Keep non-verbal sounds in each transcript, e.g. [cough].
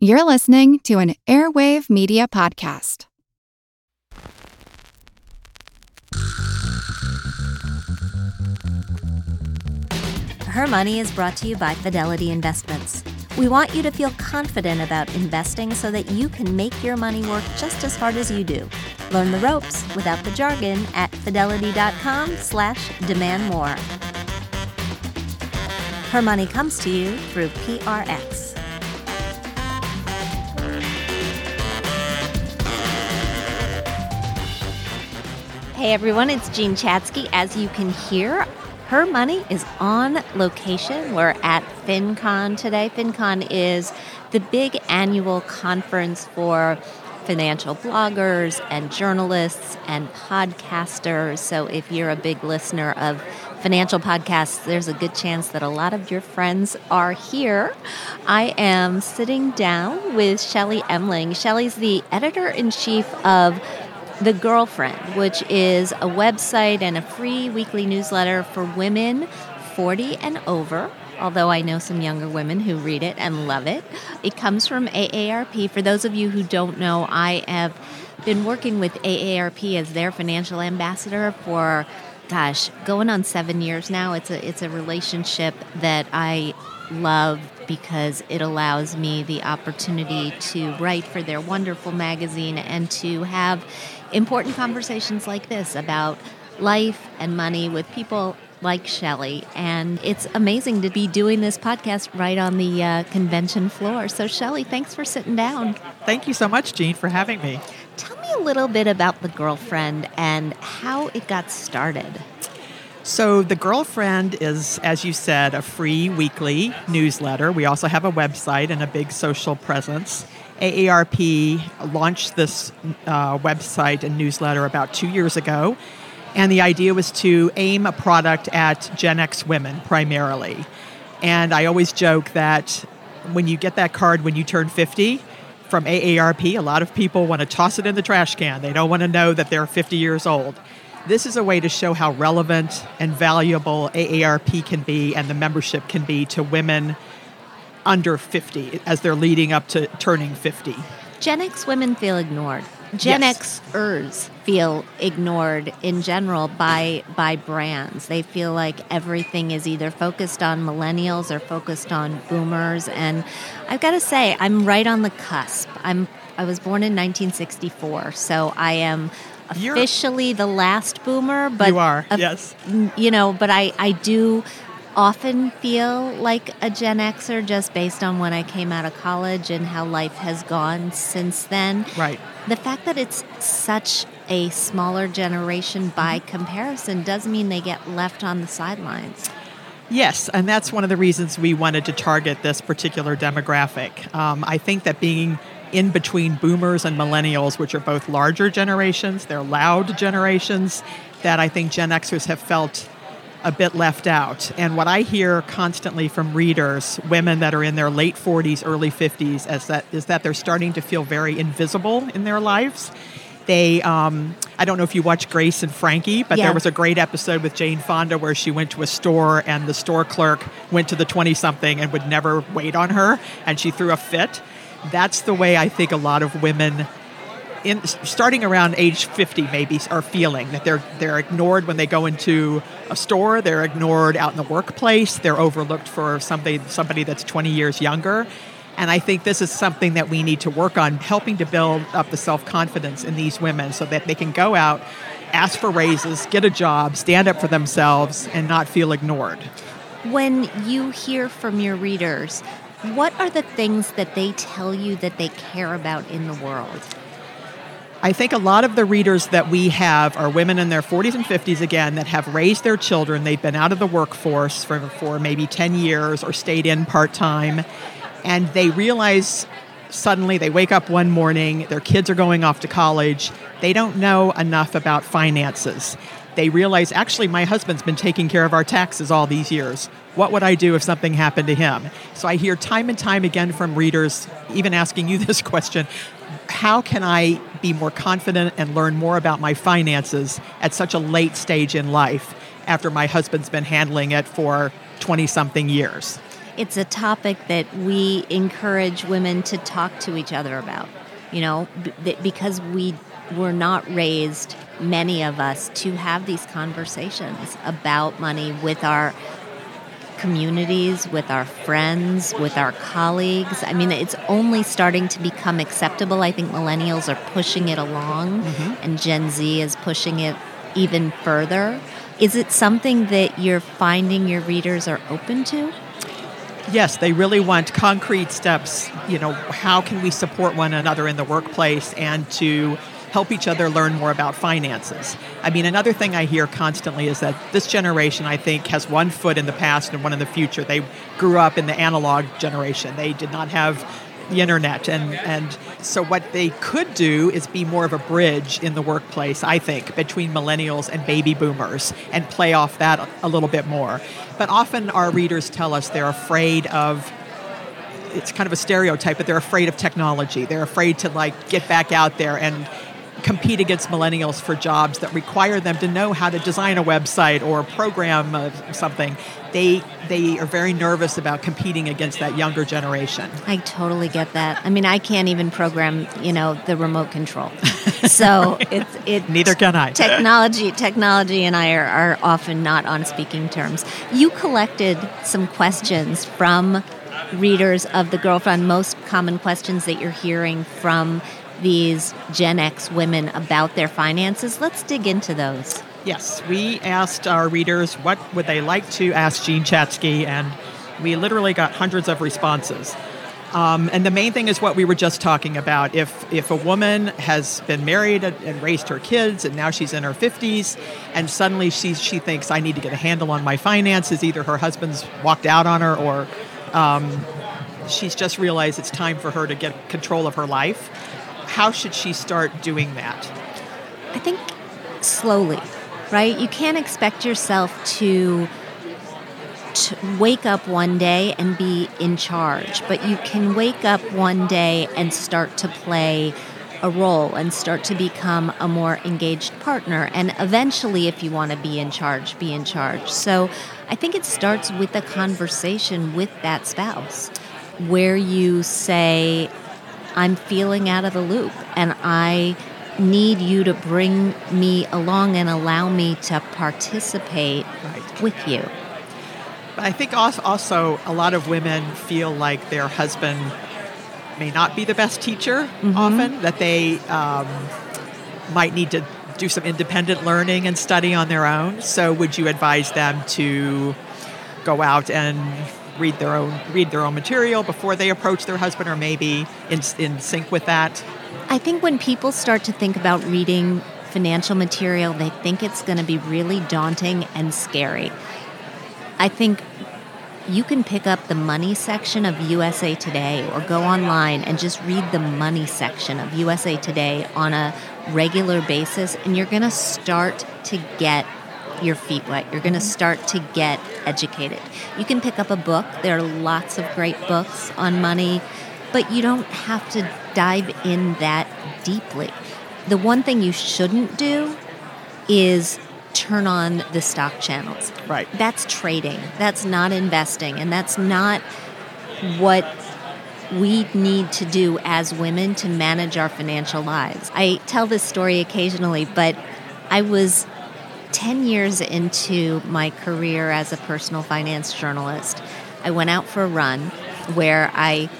You're listening to an Airwave Media Podcast. Her Money is brought to you by Fidelity Investments. We want you to feel confident about investing so that you can make your money work just as hard as you do. Learn the ropes without the jargon at fidelity.com slash demand more. Her money comes to you through PRX. Hey everyone, it's Jean Chatzky. As you can hear, her money is on location. We're at FinCon today. FinCon is the big annual conference for financial bloggers and journalists and podcasters. So if you're a big listener of financial podcasts, there's a good chance that a lot of your friends are here. I am sitting down with Shelley Emling. Shelley's the editor in chief of the Girlfriend, which is a website and a free weekly newsletter for women 40 and over. Although I know some younger women who read it and love it. It comes from AARP. For those of you who don't know, I have been working with AARP as their financial ambassador for gosh, going on 7 years now. It's a it's a relationship that I love because it allows me the opportunity to write for their wonderful magazine and to have important conversations like this about life and money with people like Shelley. And it's amazing to be doing this podcast right on the uh, convention floor. So, Shelley, thanks for sitting down. Thank you so much, Jean, for having me. Tell me a little bit about The Girlfriend and how it got started. So, The Girlfriend is, as you said, a free weekly newsletter. We also have a website and a big social presence. AARP launched this uh, website and newsletter about two years ago, and the idea was to aim a product at Gen X women primarily. And I always joke that when you get that card when you turn 50 from AARP, a lot of people want to toss it in the trash can. They don't want to know that they're 50 years old. This is a way to show how relevant and valuable AARP can be and the membership can be to women under 50 as they're leading up to turning 50. Gen X women feel ignored. Gen yes. Xers feel ignored in general by by brands. They feel like everything is either focused on millennials or focused on boomers. And I've got to say, I'm right on the cusp. I'm I was born in 1964, so I am officially You're, the last boomer. But you are, yes. You know, but I I do often feel like a Gen Xer just based on when I came out of college and how life has gone since then. Right. The fact that it's such a smaller generation by mm-hmm. comparison does mean they get left on the sidelines. Yes, and that's one of the reasons we wanted to target this particular demographic. Um, I think that being in between boomers and millennials, which are both larger generations, they're loud generations, that I think Gen Xers have felt a bit left out. And what I hear constantly from readers, women that are in their late 40s, early 50s, is that is that they're starting to feel very invisible in their lives. They, um, I don't know if you watch Grace and Frankie, but yeah. there was a great episode with Jane Fonda where she went to a store and the store clerk went to the 20 something and would never wait on her and she threw a fit. That's the way I think a lot of women in starting around age 50 maybe are feeling that they're they're ignored when they go into a store. They're ignored out in the workplace. They're overlooked for somebody somebody that's 20 years younger. And I think this is something that we need to work on helping to build up the self-confidence in these women so that they can go out ask for raises get a job stand up for themselves and not feel ignored. When you hear from your readers what are the things that they tell you that they care about in the world I think a lot of the readers that we have are women in their 40s and 50s again that have raised their children. They've been out of the workforce for, for maybe 10 years or stayed in part time. And they realize suddenly they wake up one morning, their kids are going off to college, they don't know enough about finances. They realize, actually, my husband's been taking care of our taxes all these years. What would I do if something happened to him? So I hear time and time again from readers, even asking you [laughs] this question how can I be more confident and learn more about my finances at such a late stage in life after my husband's been handling it for 20 something years? it's a topic that we encourage women to talk to each other about. You know, because we were not raised, many of us, to have these conversations about money with our communities, with our friends, with our colleagues. I mean, it's only starting to become acceptable. I think millennials are pushing it along, mm-hmm. and Gen Z is pushing it even further. Is it something that you're finding your readers are open to? Yes, they really want concrete steps. You know, how can we support one another in the workplace and to help each other learn more about finances. I mean, another thing I hear constantly is that this generation, I think, has one foot in the past and one in the future. They grew up in the analog generation, they did not have the internet and and so what they could do is be more of a bridge in the workplace i think between millennials and baby boomers and play off that a little bit more but often our readers tell us they're afraid of it's kind of a stereotype but they're afraid of technology they're afraid to like get back out there and compete against millennials for jobs that require them to know how to design a website or program uh, something they they are very nervous about competing against that younger generation. I totally get that. I mean i can't even program you know the remote control. So [laughs] it's it neither can i. Technology technology and i are, are often not on speaking terms. You collected some questions from readers of the girlfriend most common questions that you're hearing from these Gen X women about their finances. Let's dig into those. Yes, we asked our readers what would they like to ask Jean Chatzky, and we literally got hundreds of responses. Um, and the main thing is what we were just talking about. If if a woman has been married and raised her kids, and now she's in her 50s, and suddenly she she thinks I need to get a handle on my finances, either her husband's walked out on her, or um, she's just realized it's time for her to get control of her life how should she start doing that? I think slowly, right? You can't expect yourself to, to wake up one day and be in charge, but you can wake up one day and start to play a role and start to become a more engaged partner. And eventually, if you want to be in charge, be in charge. So I think it starts with a conversation with that spouse where you say, I'm feeling out of the loop and I need you to bring me along and allow me to participate right. with you. But I think also a lot of women feel like their husband may not be the best teacher mm-hmm. often, that they um, might need to do some independent learning and study on their own. So, would you advise them to go out and read their own read their own material before they approach their husband, or maybe in, in sync with that? I think when people start to think about reading financial material, they think it's going to be really daunting and scary. I think you can pick up the money section of USA Today or go online and just read the money section of USA Today on a regular basis, and you're going to start to get your feet wet. You're going to start to get educated. You can pick up a book. There are lots of great books on money, but you don't have to dive in that deeply. The one thing you shouldn't do is turn on the stock channels. Right. That's trading. That's not investing. And that's not what we need to do as women to manage our financial lives. I tell this story occasionally, but I was 10 years into my career as a personal finance journalist, I went out for a run where I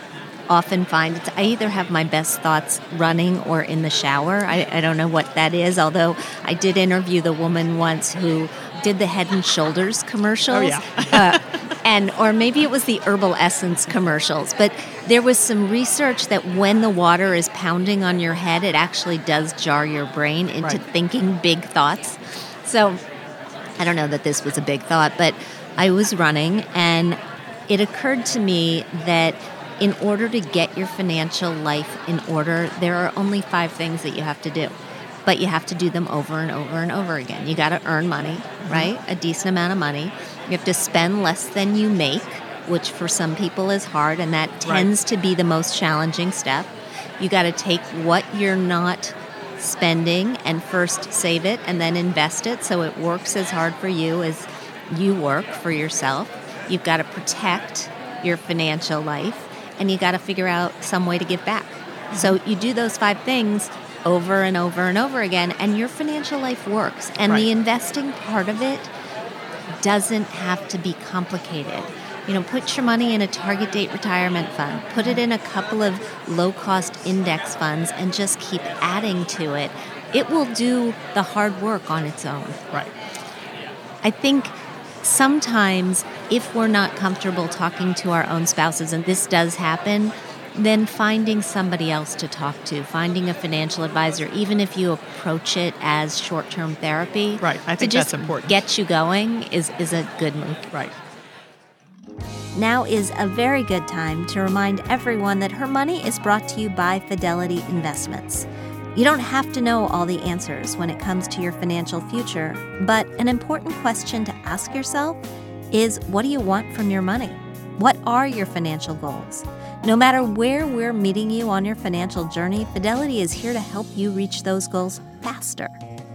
often find I either have my best thoughts running or in the shower. I, I, don't know what that is, although I did interview the woman once who did the Head and Shoulders commercials. Oh, yeah. uh, and or maybe it was the herbal essence commercials but there was some research that when the water is pounding on your head it actually does jar your brain into right. thinking big thoughts so I don't know that this was a big thought, but I was running and it occurred to me that in order to get your financial life in order, there are only five things that you have to do. But you have to do them over and over and over again. You got to earn money, mm-hmm. right? A decent amount of money. You have to spend less than you make, which for some people is hard, and that tends right. to be the most challenging step. You got to take what you're not spending and first save it and then invest it so it works as hard for you as you work for yourself. You've got to protect your financial life and you got to figure out some way to give back. So mm-hmm. you do those five things over and over and over again, and your financial life works. And Right. the investing part of it doesn't have to be complicated. You know, put your money in a target date retirement fund, put it in a couple of low cost index funds, and just keep adding to it. It will do the hard work on its own. Right. I think sometimes if we're not comfortable talking to our own spouses, and this does happen, then finding somebody else to talk to, finding a financial advisor, even if you approach it as short term therapy, Right. I think that's important. get you going is, is a good move. Right. Now is a very good time to remind everyone that Her Money is brought to you by Fidelity Investments. You don't have to know all the answers when it comes to your financial future, but an important question to ask yourself is what do you want from your money? What are your financial goals? No matter where we're meeting you on your financial journey, Fidelity is here to help you reach those goals faster.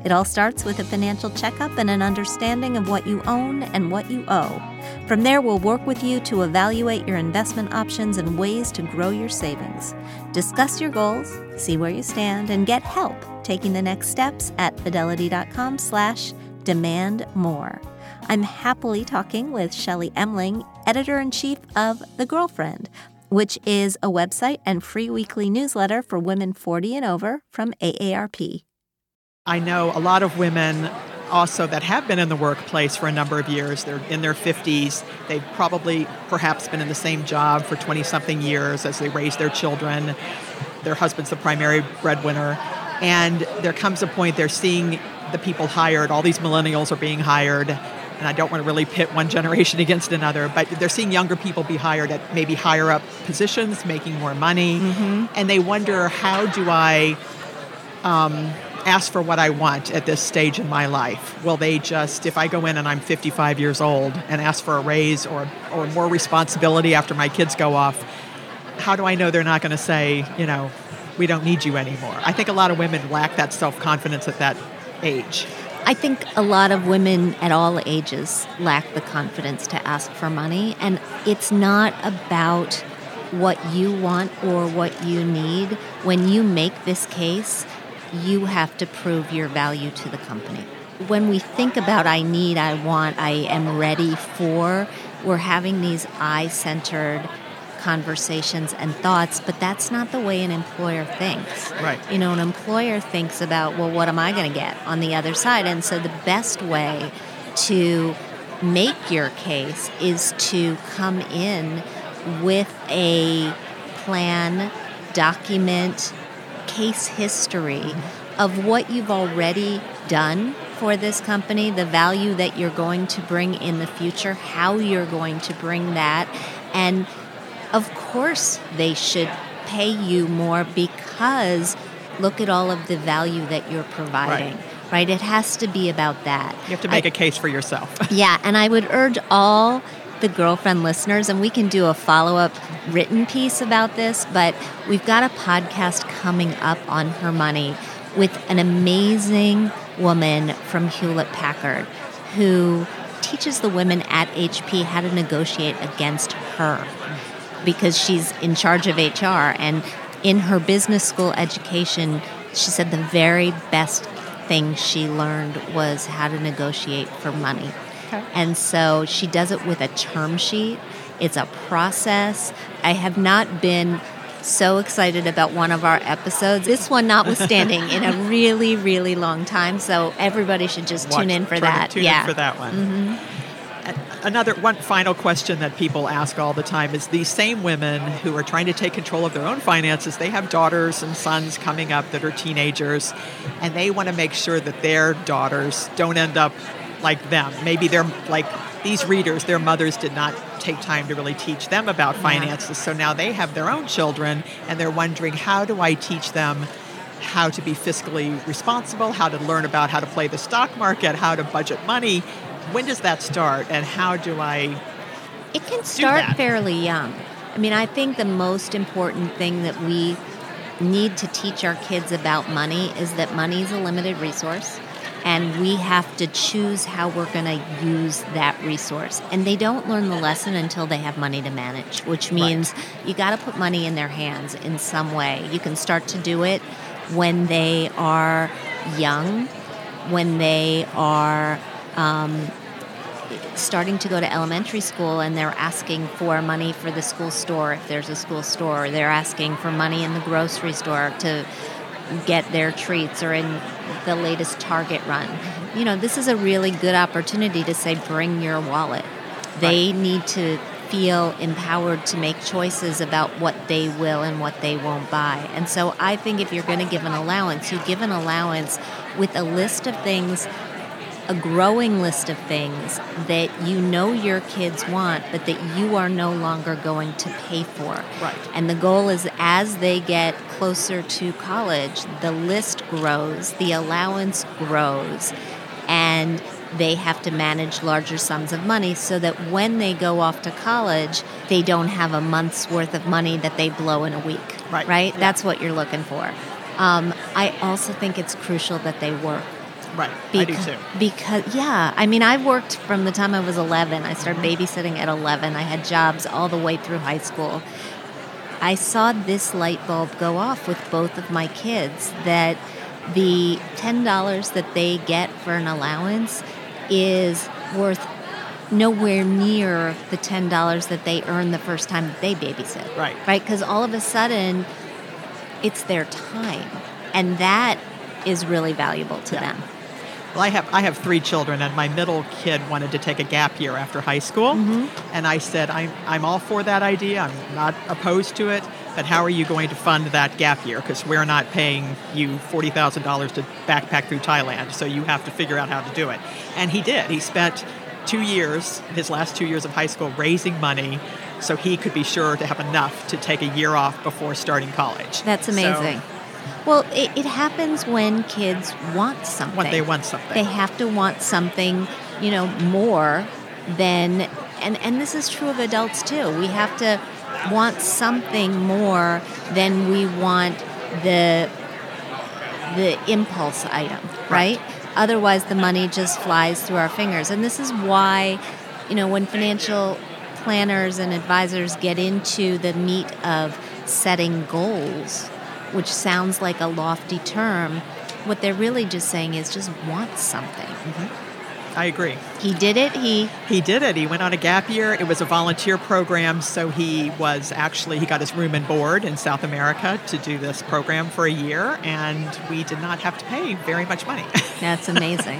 It all starts with a financial checkup and an understanding of what you own and what you owe. From there, we'll work with you to evaluate your investment options and ways to grow your savings. Discuss your goals, see where you stand, and get help taking the next steps at fidelity.com slash demand more. I'm happily talking with Shelley Emling, editor-in-chief of The Girlfriend, which is a website and free weekly newsletter for women 40 and over from AARP. I know a lot of women also that have been in the workplace for a number of years. They're in their 50s. They've probably perhaps been in the same job for 20 something years as they raise their children. Their husband's the primary breadwinner. And there comes a point they're seeing the people hired, all these millennials are being hired. And I don't want to really pit one [laughs] generation against another, but they're seeing younger people be hired at maybe higher up positions, making more money. Mm-hmm. And they wonder, how do I um, ask for what I want at this stage in my life? Will they just, if I go in and I'm 55 years old and ask for a raise or, or more responsibility after my kids go off, how do I know they're not going to say, you know, we don't need you anymore? I think a lot of women lack that self confidence at that age. I think a lot of women at all ages lack the confidence to ask for money, and it's not about what you want or what you need. When you make this case, you have to prove your value to the company. When we think about I need, I want, I am ready for, we're having these I centered conversations and thoughts, but that's not the way an employer thinks. Right. You know, an employer thinks about, well, what am I going to get on the other side? And so the best way to make your case is to come in with a plan, document, case history of what you've already done for this company, the value that you're going to bring in the future, how you're going to bring that, and of course they should pay you more because look at all of the value that you're providing. Right. It has to be about that. You have to make I- a case for yourself. yeah, and I would urge all the girlfriend listeners, and we can do a follow up written piece about this, but we've got a podcast coming up on her money with an amazing woman from Hewlett Packard who teaches the women at HP how to negotiate against her because she's in charge of HR. And in her business school education, she said the very best thing she learned was how to negotiate for money. Okay. And so she does it with a term sheet. It's a process. I have not been so excited about one of our episodes, this one notwithstanding, in a [laughs] really, really long time. So everybody should just tune in for that. Tune yeah. in for that one. Mm-hmm. A- Another one final question that people ask all the time is these same women who are trying to take control of their own finances, they have daughters and sons coming up that are teenagers, and they want to make sure that their daughters don't end up like them. Maybe they're like these readers, their mothers did not take time to really teach them about finances. So now they have their own children and they're wondering how do I teach them how to be fiscally responsible, how to learn about how to play the stock market, how to budget money. When does that start and how do I It can start fairly young. I mean, I think the most important thing that we need to teach our kids about money is that money is a limited resource and we have to choose how we're going to use that resource. And they don't learn the lesson until they have money to manage, which means right. you got to put money in their hands in some way. You can start to do it when they are young, when they are. Um, starting to go to elementary school and they're asking for money for the school store if there's a school store they're asking for money in the grocery store to get their treats or in the latest Target run. You know, this is a really good opportunity to say, bring your wallet. They right. need to feel empowered to make choices about what they will and what they won't buy. And so I think if you're going to give an allowance, you give an allowance with a list of things a growing list of things that you know your kids want, but that you are no longer going to pay for. Right. And the goal is as they get closer to college, the list grows, the allowance grows, and they have to manage larger sums of money so that when they go off to college, they don't have a month's worth of money that they blow in a week. Right. Right? Yeah. That's what you're looking for. Um, I also think it's crucial that they work Right. I do too. Because yeah, I mean, I worked from the time I was 11. I started mm-hmm. babysitting at 11. I had jobs all the way through high school. I saw this light bulb go off with both of my kids that the $10 that they get for an allowance is worth nowhere near the $10 that they earn the first time that they babysit. Right. Right? Because all of a sudden, it's their time. And that is really valuable to yeah. them. Well, I have I have three children, and my middle kid wanted to take a gap year after high school, mm-hmm. and I said I'm I'm all for that idea. I'm not opposed to it, but how are you going to fund that gap year? Because we're not paying you forty thousand dollars to backpack through Thailand, so you have to figure out how to do it. And he did. He spent two years, his last two years of high school, raising money so he could be sure to have enough to take a year off before starting college. That's amazing. So, well, it, it happens when kids want something. When they want something. They have to want something, you know, more than, and, and this is true of adults too. We have to want something more than we want the the impulse item, right? right? Otherwise, the money just flies through our fingers. And this is why, you know, when financial planners and advisors get into the meat of setting goals, which sounds like a lofty term, what they're really just saying is just want something. Mm-hmm. I agree. He did it. He he did it. He went on a gap year. It was a volunteer program, so he was actually he got his room and board in South America to do this program for a year, and we did not have to pay very much money. [laughs] That's amazing.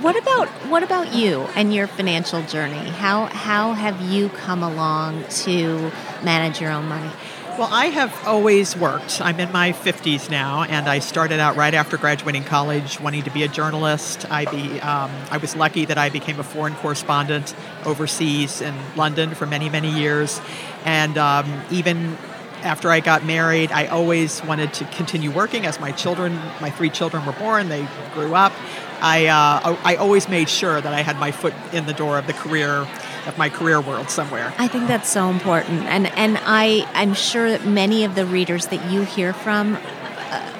What about what about you and your financial journey? How how have you come along to manage your own money? Well, I have always worked. I'm in my 50s now, and I started out right after graduating college wanting to be a journalist. I, be, um, I was lucky that I became a foreign correspondent overseas in London for many, many years. And um, even after I got married, I always wanted to continue working as my children, my three children were born, they grew up. I, uh, I always made sure that I had my foot in the door of the career of my career world somewhere. I think that's so important, and and I I'm sure that many of the readers that you hear from. Uh,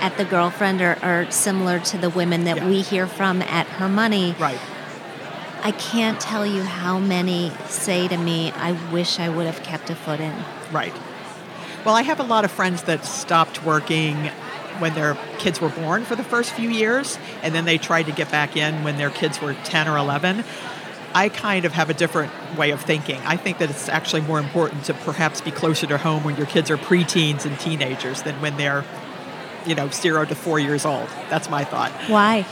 at the girlfriend are, are, similar to the women that yeah. we hear from at her money right i can't tell you how many say to me i wish i would have kept a foot in right well i have a lot of friends that stopped working when their kids were born for the first few years and then they tried to get back in when their kids were 10 or 11 I kind of have a different way of thinking. I think that it's actually more important to perhaps be closer to home when your kids are preteens and teenagers than when they're, you know, zero to four years old. That's my thought. Why?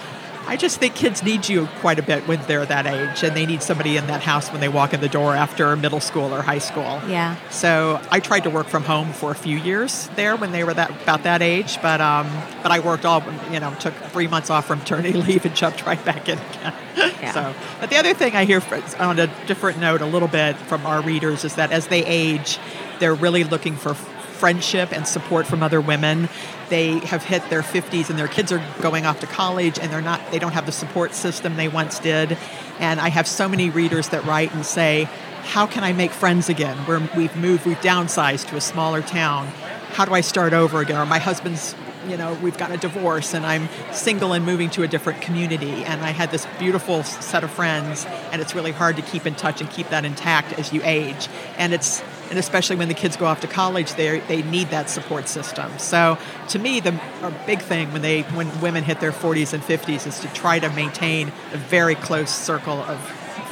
I just think kids need you quite a bit when they're that age, and they need somebody in that house when they walk in the door after middle school or high school. Yeah. So I tried to work from home for a few years there when they were that about that age, but um, but I worked all you know took three months off from maternity [laughs] leave and jumped right back in again. [laughs] Yeah. So, but the other thing I hear on a different note, a little bit from our readers, is that as they age, they're really looking for friendship and support from other women. They have hit their 50s and their kids are going off to college and they're not they don't have the support system they once did. And I have so many readers that write and say, "How can I make friends again? We're, we've moved, we've downsized to a smaller town. How do I start over again? Or my husband's you know, we've got a divorce and I'm single and moving to a different community. And I had this beautiful set of friends, and it's really hard to keep in touch and keep that intact as you age. And it's and especially when the kids go off to college, they they need that support system. So to me, the a big thing when they when women hit their 40s and 50s is to try to maintain a very close circle of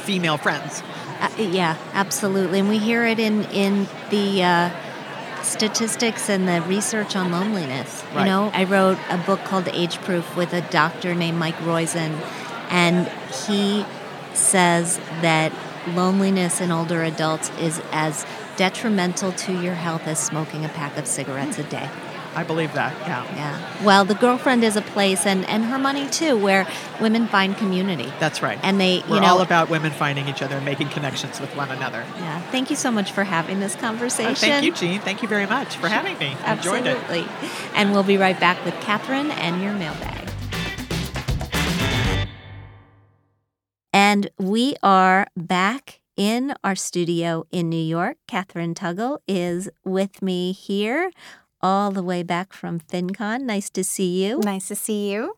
female friends. Uh, yeah, absolutely, and we hear it in in the. Uh, statistics and the research on loneliness. Right. You know, I wrote a book called Age Proof with a doctor named Mike Roizen, and he says that loneliness in older adults is as detrimental to your health as smoking a pack of cigarettes a day. I believe that. Yeah. Yeah. Well, the girlfriend is a place, and and her money too, where women find community. That's right. And they, We're you know, all about women finding each other and making connections with one another. yeah. Thank you so much for having this conversation. Oh, thank you, Jean. Thank you very much for having me. Enjoyed it. Absolutely. And we'll be right back with Kathryn and your mailbag. And we are back in our studio in New York. Kathryn Tuggle is with me here, all the way back from FinCon. Nice to see you. Nice to see you.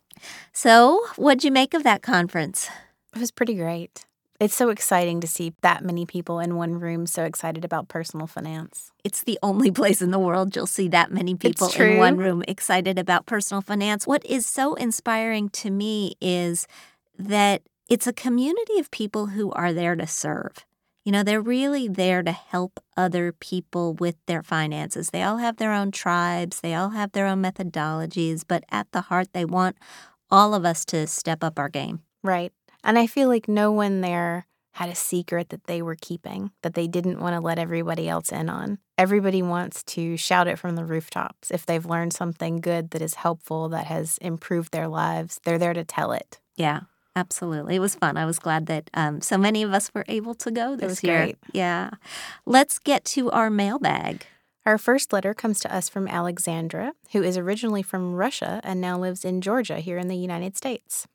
So, what'd you make of that conference? It was pretty great. It's so exciting to see that many people in one room so excited about personal finance. It's the only [laughs] place in the world you'll see that many people in one room excited about personal finance. What is so inspiring to me is that it's a community of people who are there to serve. You know, they're really there to help other people with their finances. They all have their own tribes, they all have their own methodologies, but at the heart, they want all of us to step up our game. Right. And I feel like no one there had a secret that they were keeping, that they didn't want to let everybody else in on. Everybody wants to shout it from the rooftops. If they've learned something good that is helpful, that has improved their lives, they're there to tell it. Yeah, absolutely. It was fun. I was glad that um, so many of us were able to go this year. great. Yeah. Let's get to our mailbag. Our first letter comes to us from Alexandra, who is originally from Russia and now lives in Georgia here in the United States.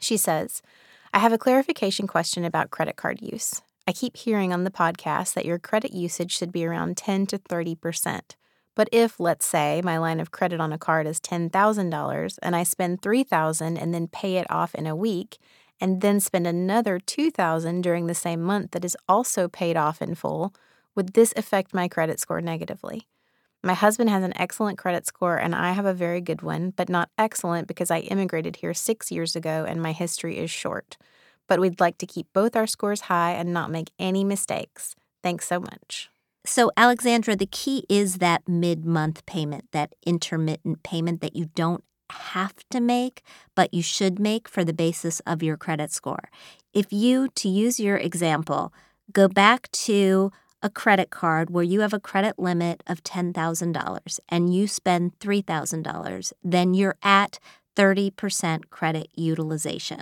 She says, I have a clarification question about credit card use. I keep hearing on the podcast that your credit usage should be around 10 to 30%. But if, let's say, my line of credit on a card is $10,000 and I spend 3,000 and then pay it off in a week, and then spend another 2,000 during the same month that is also paid off in full, would this affect my credit score negatively? My husband has an excellent credit score and I have a very good one, but not excellent because I immigrated here six years ago and my history is short. But we'd like to keep both our scores high and not make any mistakes. Thanks so much. So, Alexandra, the key is that mid month payment, that intermittent payment that you don't have to make, but you should make for the basis of your credit score. If you, to use your example, go back to a credit card where you have a credit limit of $10,000 and you spend $3,000, then you're at 30% credit utilization.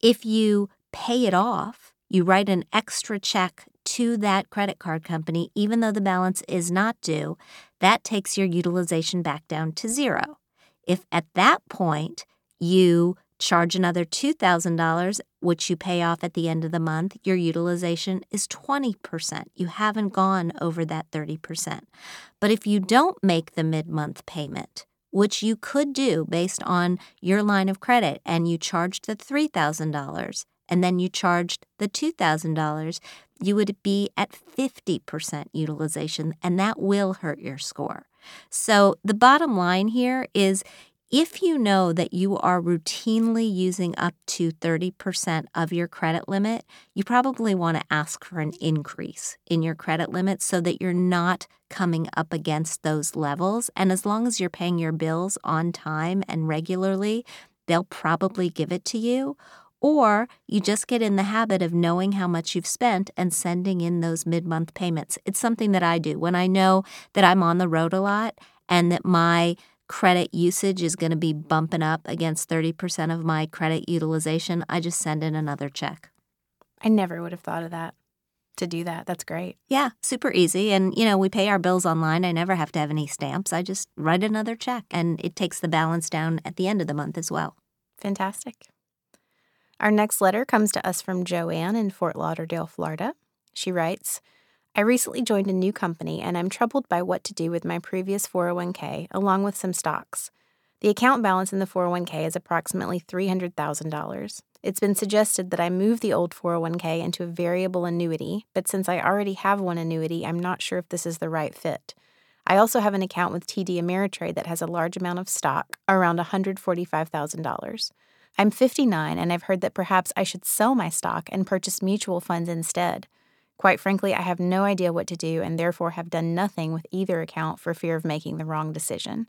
If you pay it off, you write an extra check to that credit card company, even though the balance is not due, that takes your utilization back down to zero. If at that point you charge another $2,000, which you pay off at the end of the month, your utilization is 20%. You haven't gone over that 30%. But if you don't make the mid month payment, which you could do based on your line of credit, and you charged the $3,000 and then you charged the $2,000, you would be at 50% utilization, and that will hurt your score. So, the bottom line here is if you know that you are routinely using up to 30% of your credit limit, you probably want to ask for an increase in your credit limit so that you're not coming up against those levels. And as long as you're paying your bills on time and regularly, they'll probably give it to you. Or you just get in the habit of knowing how much you've spent and sending in those mid month payments. It's something that I do when I know that I'm on the road a lot and that my credit usage is going to be bumping up against 30% of my credit utilization. I just send in another check. I never would have thought of that to do that. That's great. Yeah, super easy. And, you know, we pay our bills online. I never have to have any stamps. I just write another check and it takes the balance down at the end of the month as well. Fantastic. Our next letter comes to us from Joanne in Fort Lauderdale, Florida. She writes, I recently joined a new company and I'm troubled by what to do with my previous 401k along with some stocks. The account balance in the 401k is approximately $300,000. It's been suggested that I move the old 401k into a variable annuity, but since I already have one annuity, I'm not sure if this is the right fit. I also have an account with TD Ameritrade that has a large amount of stock, around $145,000. I'm 59 and I've heard that perhaps I should sell my stock and purchase mutual funds instead. Quite frankly, I have no idea what to do and therefore have done nothing with either account for fear of making the wrong decision.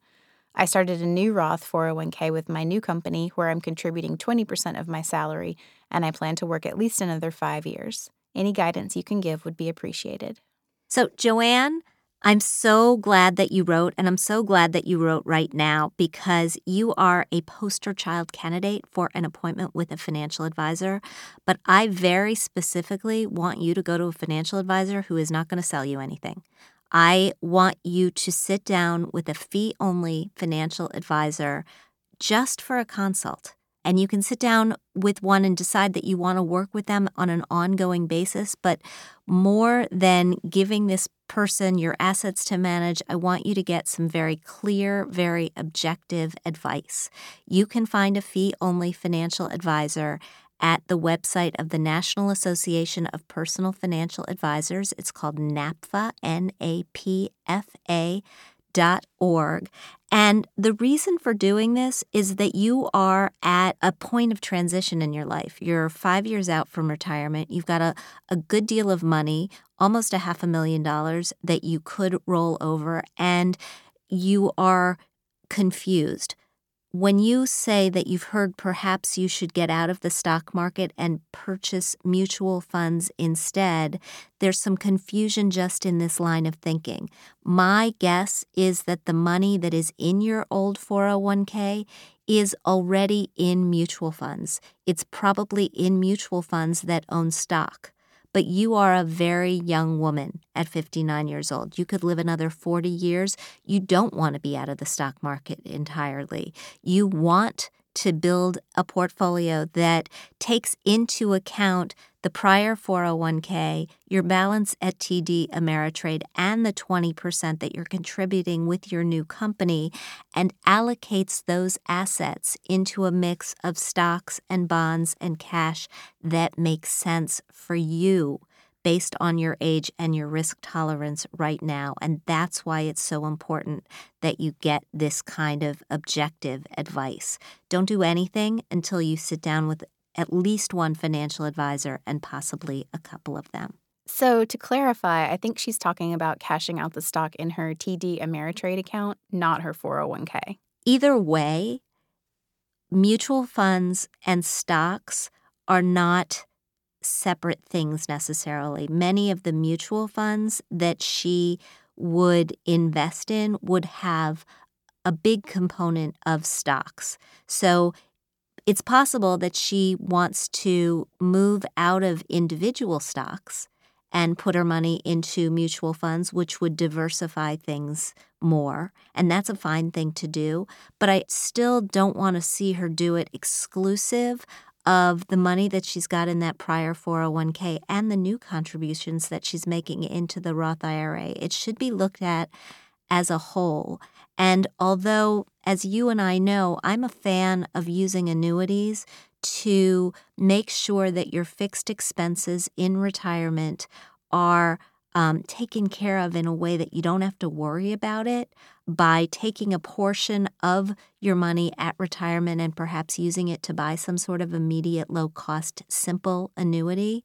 I started a new Roth 401k with my new company where I'm contributing 20% of my salary, and I plan to work at least another five years. Any guidance you can give would be appreciated. So, Joanne, I'm so glad that you wrote, and I'm so glad that you wrote right now because you are a poster child candidate for an appointment with a financial advisor. But I very specifically want you to go to a financial advisor who is not going to sell you anything. I want you to sit down with a fee only financial advisor just for a consult. And you can sit down with one and decide that you want to work with them on an ongoing basis. But more than giving this person your assets to manage, I want you to get some very clear, very objective advice. You can find a fee only financial advisor at the website of the National Association of Personal Financial Advisors. It's called NAPFA, N A P F A org. And the reason for doing this is that you are at a point of transition in your life. You're five years out from retirement. You've got a, a good deal of money, almost a half a million dollars, that you could roll over, and you are confused when you say that you've heard perhaps you should get out of the stock market and purchase mutual funds instead, there's some confusion just in this line of thinking. My guess is that the money that is in your old 401k is already in mutual funds. It's probably in mutual funds that own stock but you are a very young woman at 59 years old. You could live another 40 years. You don't want to be out of the stock market entirely. You want to build a portfolio that takes into account the prior 401k, your balance at TD Ameritrade, and the 20% that you're contributing with your new company, and allocates those assets into a mix of stocks and bonds and cash that makes sense for you based on your age and your risk tolerance right now. And that's why it's so important that you get this kind of objective advice. Don't do anything until you sit down with at least one financial advisor and possibly a couple of them. So, to clarify, I think she's talking about cashing out the stock in her TD Ameritrade account, not her 401k. Either way, mutual funds and stocks are not separate things necessarily. Many of the mutual funds that she would invest in would have a big component of stocks. So it's possible that she wants to move out of individual stocks and put her money into mutual funds, which would diversify things more. And that's a fine thing to do. But I still don't want to see her do it exclusive of the money that she's got in that prior 401k and the new contributions that she's making into the Roth IRA. It should be looked at as a whole. And although, as you and I know, I'm a fan of using annuities to make sure that your fixed expenses in retirement are um, taken care of in a way that you don't have to worry about it by taking a portion of your money at retirement and perhaps using it to buy some sort of immediate low cost simple annuity.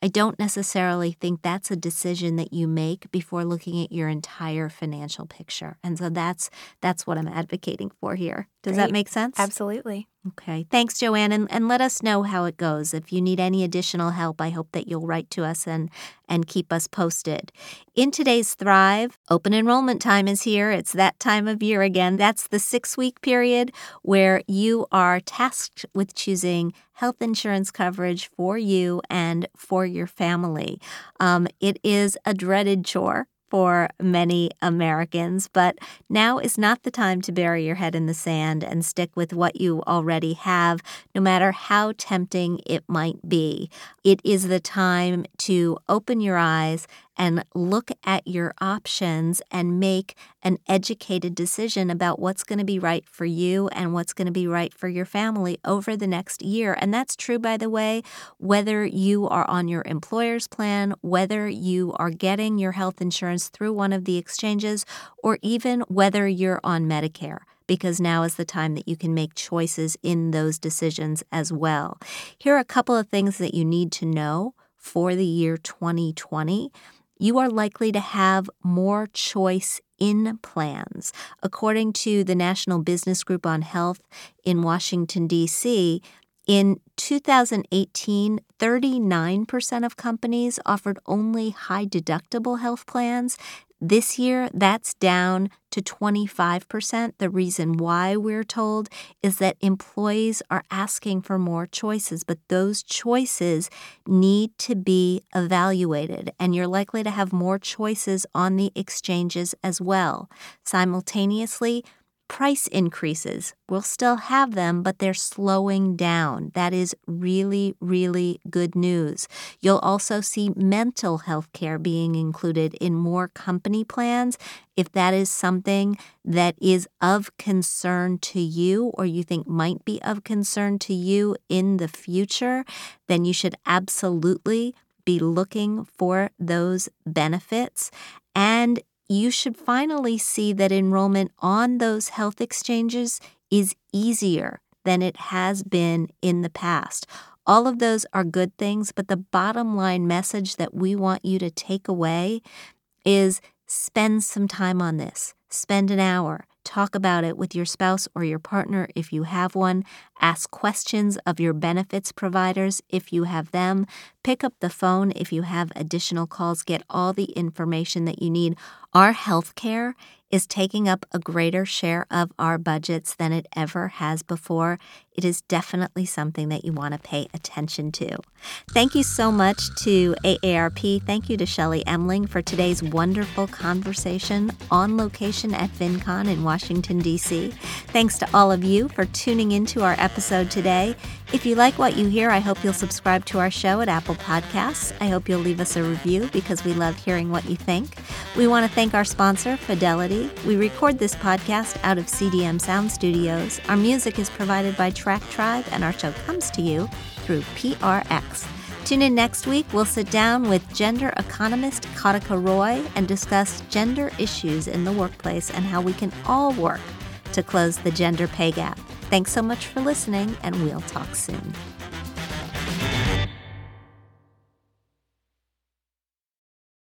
I don't necessarily think that's a decision that you make before looking at your entire financial picture. And so that's that's what I'm advocating for here. Does Great. that make sense? Absolutely. Okay. Thanks, Joanne. And, and let us know how it goes. If you need any additional help, I hope that you'll write to us and, and keep us posted. In today's Thrive, open enrollment time is here. It's that time of year again. That's the six week period where you are tasked with choosing health insurance coverage for you and for your family. Um, it is a dreaded chore for many Americans, but now is not the time to bury your head in the sand and stick with what you already have, no matter how tempting it might be. It is the time to open your eyes and look at your options and make an educated decision about what's going to be right for you and what's going to be right for your family over the next year. And that's true, by the way, whether you are on your employer's plan, whether you are getting your health insurance through one of the exchanges, or even whether you're on Medicare because now is the time that you can make choices in those decisions as well. Here are a couple of things that you need to know for the year 2020. You are likely to have more choice in plans. According to the National Business Group on Health in Washington, D.C., in 2018, 39% of companies offered only high deductible health plans, this year, that's down to 25%. The reason why we're told is that employees are asking for more choices, but those choices need to be evaluated, and you're likely to have more choices on the exchanges as well. Simultaneously, price increases. We'll still have them, but they're slowing down. That is really, really good news. You'll also see mental health care being included in more company plans. If that is something that is of concern to you or you think might be of concern to you in the future, then you should absolutely be looking for those benefits. And you should finally see that enrollment on those health exchanges is easier than it has been in the past. All of those are good things, but the bottom line message that we want you to take away is spend some time on this. Spend an hour. Talk about it with your spouse or your partner if you have one. Ask questions of your benefits providers if you have them. Pick up the phone if you have additional calls. Get all the information that you need. Our healthcare is taking up a greater share of our budgets than it ever has before. It is definitely something that you want to pay attention to. Thank you so much to AARP. Thank you to Shelley Emling for today's wonderful conversation on location at FinCon in Washington, D.C. Thanks to all of you for tuning into our episode today. If you like what you hear, I hope you'll subscribe to our show at Apple Podcasts. I hope you'll leave us a review because we love hearing what you think. We want to thank our sponsor, Fidelity. We record this podcast out of CDM Sound Studios. Our music is provided by Track Tribe, and our show comes to you through PRX. Tune in next week. We'll sit down with gender economist Katica Roy and discuss gender issues in the workplace and how we can all work to close the gender pay gap. Thanks so much for listening, and we'll talk soon.